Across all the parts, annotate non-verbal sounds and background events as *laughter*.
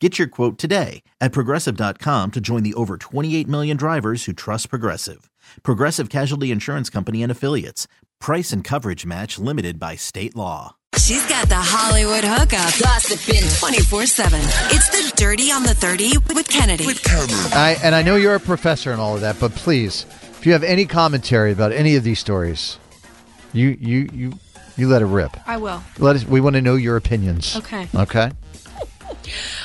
Get your quote today at progressive.com to join the over 28 million drivers who trust Progressive. Progressive Casualty Insurance Company and Affiliates. Price and coverage match limited by state law. She's got the Hollywood hookup, gossiping 24 7. It's the Dirty on the 30 with Kennedy. With I, and I know you're a professor and all of that, but please, if you have any commentary about any of these stories, you you you you let it rip. I will. Let us. We want to know your opinions. Okay. Okay.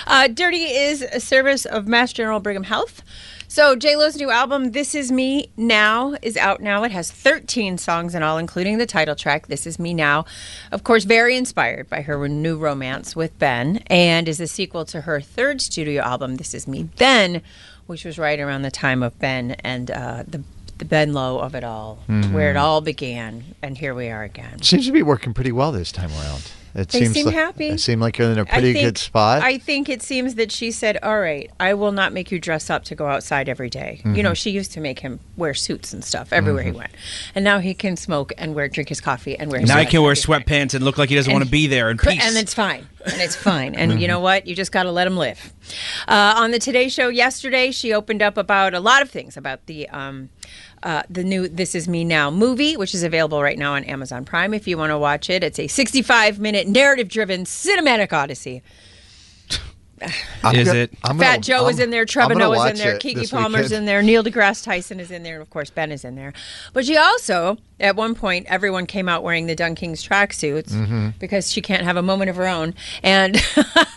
Uh, Dirty is a service of Mass General Brigham Health. So J Lo's new album, "This Is Me Now," is out now. It has 13 songs in all, including the title track, "This Is Me Now." Of course, very inspired by her new romance with Ben, and is a sequel to her third studio album, "This Is Me Then," which was right around the time of Ben and uh, the the Ben Low of it all, where it all began, and here we are again. Seems to be working pretty well this time around. It They seems seem like, happy. It seemed like you're in a pretty think- good spot. I think it seems that she said, "All right, I will not make you dress up to go outside every day." Mm-hmm. You know, she used to make him wear suits and stuff everywhere he went, and now he can smoke and wear drink his coffee and wear. Now he can wear sweatpants and look like he doesn't And- want to be there in peace. And it's fine. And it's fine. And you know what? You just got to let them live. Uh, on the Today Show yesterday, she opened up about a lot of things about the. Um, uh, the new This Is Me Now movie, which is available right now on Amazon Prime if you want to watch it. It's a 65 minute narrative driven cinematic odyssey. I'm Is gonna- it? I'm Fat gonna- Joe I'm- is in there, I'm Trevor gonna Noah's in there, it Keke Palmer's weekend. in there, Neil deGrasse Tyson is in there, and of course Ben is in there. But she also, at one point, everyone came out wearing the DunKings tracksuits Mm-hmm. because she can't have a moment of her own, and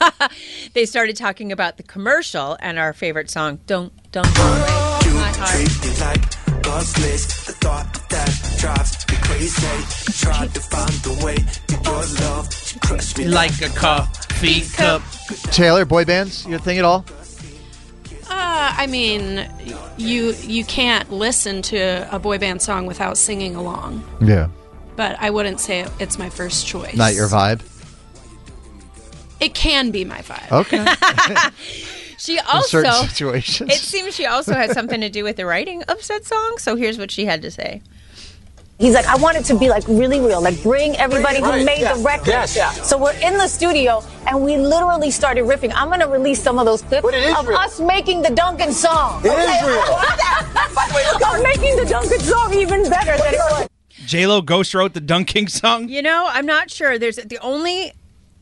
*laughs* they started talking about the commercial and our favorite song, "Don't Don't Go Away." My heart. like a coffee cup. Taylor, boy bands, your thing at all? Uh, I mean, you you can't listen to a boy band song without singing along. Yeah. But I wouldn't say it's my first choice. Not your vibe. It can be my vibe. Okay. *laughs* She In also. certain *laughs* situations. It seems she also had something to do with the writing of said song. So here's what she had to say. He's like, I want it to be like really real, like bring everybody who made the record. yeah So we're in the studio and we literally started riffing. I'm gonna release some of those clips of us making the Duncan song. It is real. I'm making the Duncan song even better than it was. J Lo ghost wrote the Dunking song. You know, I'm not sure. There's the only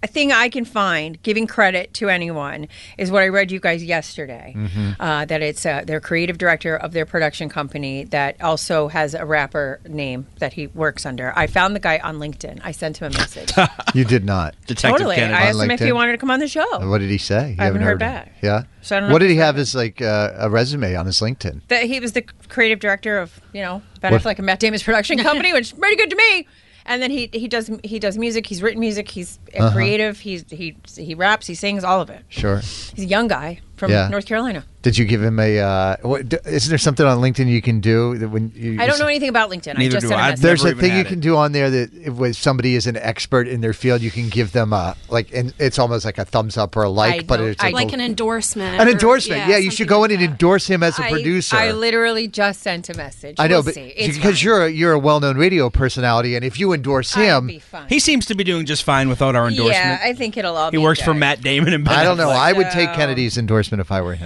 thing I can find giving credit to anyone is what I read you guys yesterday. Mm-hmm. Uh, that it's uh, their creative director of their production company that also has a rapper name that he works under. I found the guy on LinkedIn. I sent him a message. *laughs* You did not. Detective totally. Kennedy. I asked him if he wanted to come on the show. What did he say? You I haven't heard him? back. Yeah. So I don't know what did he have heard as like uh, a resume on his LinkedIn? That he was the creative director of you know Ben What- Affleck and Matt Damon's production *laughs* company, which is pretty good to me. And then he he does he does music. He's written music. He's Uh-huh. creative. He's he he raps. He sings all of it. Sure. He's a young guy from Yeah. North Carolina. Did you give him a? Uh, what, d- isn't there something on LinkedIn you can do that when you? I don't know anything about LinkedIn. I just do sent a I. There's a thing you had can do on there that if somebody is an expert in their field, you can give them a like, and it's almost like a thumbs up or a like, I but it's I- like, Like a- an endorsement. an or- endorsement. Yeah, you should go like in and that. endorse him as a I- producer. I literally just sent a message. I know, We'll but because fine. you're a, you're a well-known radio personality, and if you endorse I'll him, be fine. He seems to be doing just fine without our endorsement. Yeah, I think it'll all. he be works for. Matt Damon and Ben I don't know. I would take Kennedy's endorsement if I were him.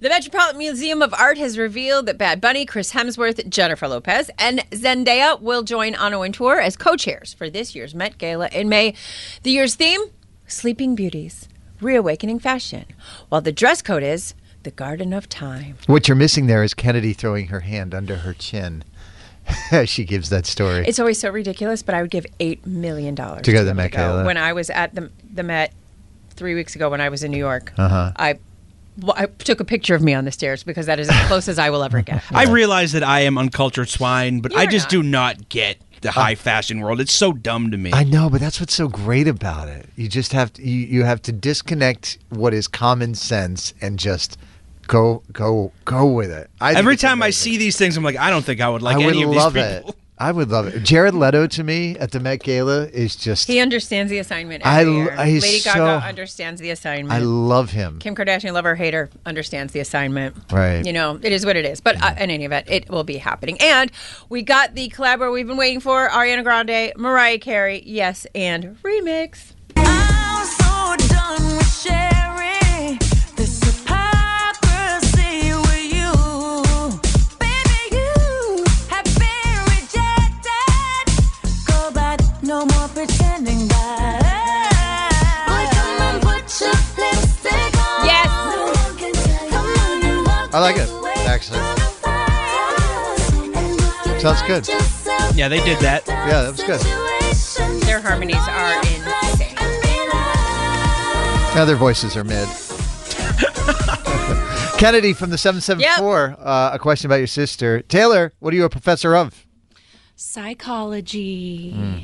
The Metropolitan Museum of Art has revealed that Bad Bunny, Chris Hemsworth, Jennifer Lopez, and Zendaya will join on a tour as co-chairs for this year's Met Gala in May. The year's theme: Sleeping Beauties, reawakening fashion, while the dress code is the Garden of Time. What you're missing there is Kennedy throwing her hand under her chin as *laughs* she gives that story. It's always so ridiculous, but I would give eight million dollars To go to the Met Gala. When I was at the the Met three weeks ago, when I was in New York, Uh-huh. I I took a picture of me on the stairs because that is as close as I will ever get. *laughs* I realize that I am uncultured swine, but I You're just not. do not get the high oh. fashion world. It's so dumb to me. I know, but that's what's so great about it. You just have to you, you have to disconnect what is common sense and just go go go with it. I Every time I see these things, I'm like, I don't think I would like I would any of love these it. *laughs* people. I would love it. Jared Leto to me at the Met Gala is just He understands the assignment. I Every l- year. he's Lady Gaga so- understands the assignment. I love him. Kim Kardashian, lover or hater, understands the assignment. Right. You know, it is what it is. But uh, in any event, it will be happening. And we got the collab we've been waiting for Ariana Grande, Mariah Carey, yes, and remix. Like it, actually. from the fire. And if you Sounds good. Yeah, they did that. Yeah, that was good. Their harmonies are insane. Now their voices are mid. *laughs* Kennedy from the 774, uh, a question about your sister. Taylor, what are you a professor of? Psychology. Hmm.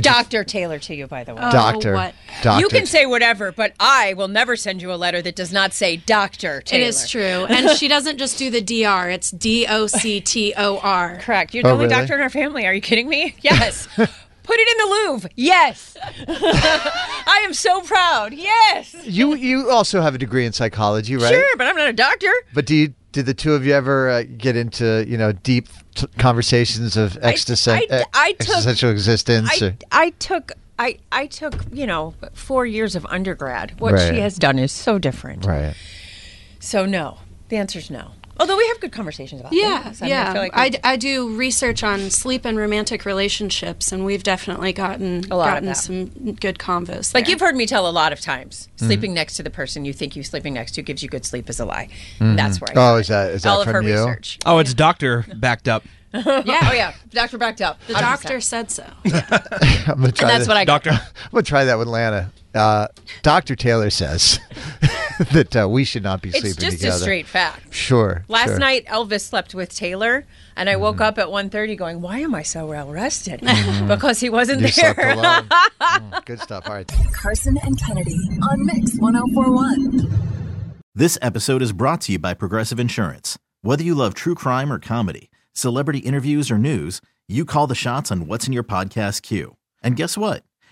Did you- Dr. Taylor to you, by the way. Oh, Doctor. what? Doctor. You can say whatever, but I will never send you a letter that does not say Dr. Taylor. It is true. And *laughs* she doesn't just do the DR, it's D O C T O R. Correct. You're oh, the Oh, only really? doctor in our family. Are you kidding me? *laughs* Yes. Put it in the Louvre. Yes. *laughs* I am so proud. Yes. You you also have a degree in psychology, right? Sure, but I'm not a doctor. But do you did the two of you ever uh, get into you know deep t- conversations of existen- I- I took- existential existence? I, I took I I took, you know, 4 years of undergrad. What Right. she has done is so different. right. So no. The answer is no. Although we have good conversations about Yeah, things. I mean, yeah. I, like I, do research on sleep and romantic relationships, and we've definitely gotten A lot gotten that. some good convos. like you've heard me tell a lot of times, Mm-hmm. sleeping next to the person you think you're sleeping next to gives you good sleep is a lie. That's where I Oh, is that- is that all from of her you? research? Oh, it's doctor backed up. *laughs* yeah, Oh yeah, doctor backed up. the 100%. doctor said so. *laughs* I'm gonna try And that's that. what I got. Doctor. *laughs* I'm gonna try that with Lana. Uh, Doctor Taylor says *laughs* that uh, we should not be It's sleeping just a straight fact. Sure. Last sure. night, Elvis slept with Taylor, and I woke up at 1.30 going, why am I so well rested? *laughs* because he wasn't Mm-hmm. You slept there. alone. *laughs* Mm, good stuff. All right. Carson and Kennedy on Mix 1041. This episode is brought to you by Progressive Insurance. Whether you love true crime or comedy, celebrity interviews or news, you call the shots on what's in your podcast queue. And guess what?